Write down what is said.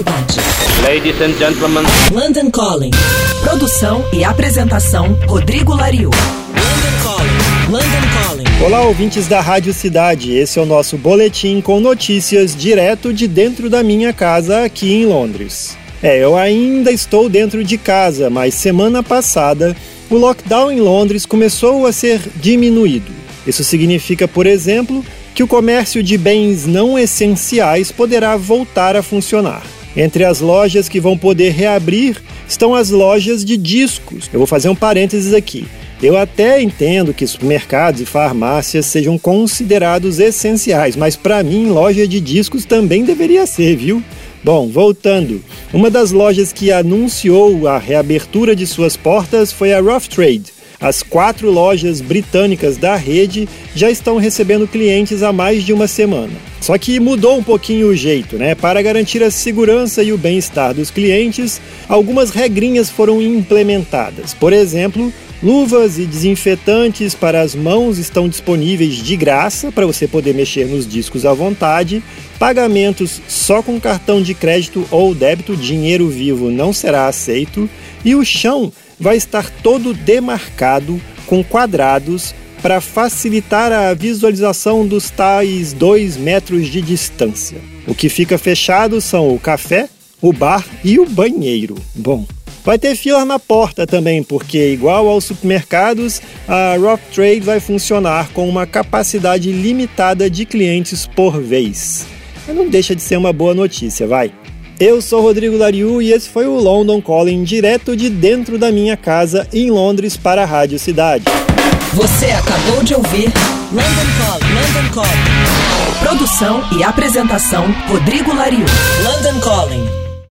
Cidade. Ladies and gentlemen. London Calling. Produção e apresentação Rodrigo Lariu. London Calling. London Calling. Olá, ouvintes da Rádio Cidade. Esse é o nosso boletim com notícias direto de dentro da minha casa aqui em Londres. É, eu ainda estou dentro de casa, mas semana passada o lockdown em Londres começou a ser diminuído. Isso significa, por exemplo, que o comércio de bens não essenciais poderá voltar a funcionar. Entre as lojas que vão poder reabrir estão as lojas de discos. Eu vou fazer um parênteses aqui. Eu até entendo que supermercados e farmácias sejam considerados essenciais, mas para mim, loja de discos também deveria ser, viu? Bom, voltando. Uma das lojas que anunciou a reabertura de suas portas foi a Rough Trade. As quatro lojas britânicas da rede já estão recebendo clientes há mais de uma semana. Só que mudou um pouquinho o jeito, né? Para garantir a segurança e o bem-estar dos clientes, algumas regrinhas foram implementadas. Por exemplo, Luvas e desinfetantes para as mãos estão disponíveis de graça para você poder mexer nos discos à vontade. Pagamentos só com cartão de crédito ou débito, dinheiro vivo não será aceito. E o chão vai estar todo demarcado com quadrados para facilitar a visualização dos tais 2 metros de distância. O que fica fechado são o café, o bar e o banheiro. Bom, vai ter fila na porta também, porque, igual aos supermercados, a Rough Trade vai funcionar com uma capacidade limitada de clientes por vez. Não deixa de ser uma boa notícia, vai. Eu sou Rodrigo Lariu e esse foi o London Calling direto de dentro da minha casa em Londres para a Rádio Cidade. Você acabou de ouvir London Calling. London Calling. Produção e apresentação Rodrigo Lariu.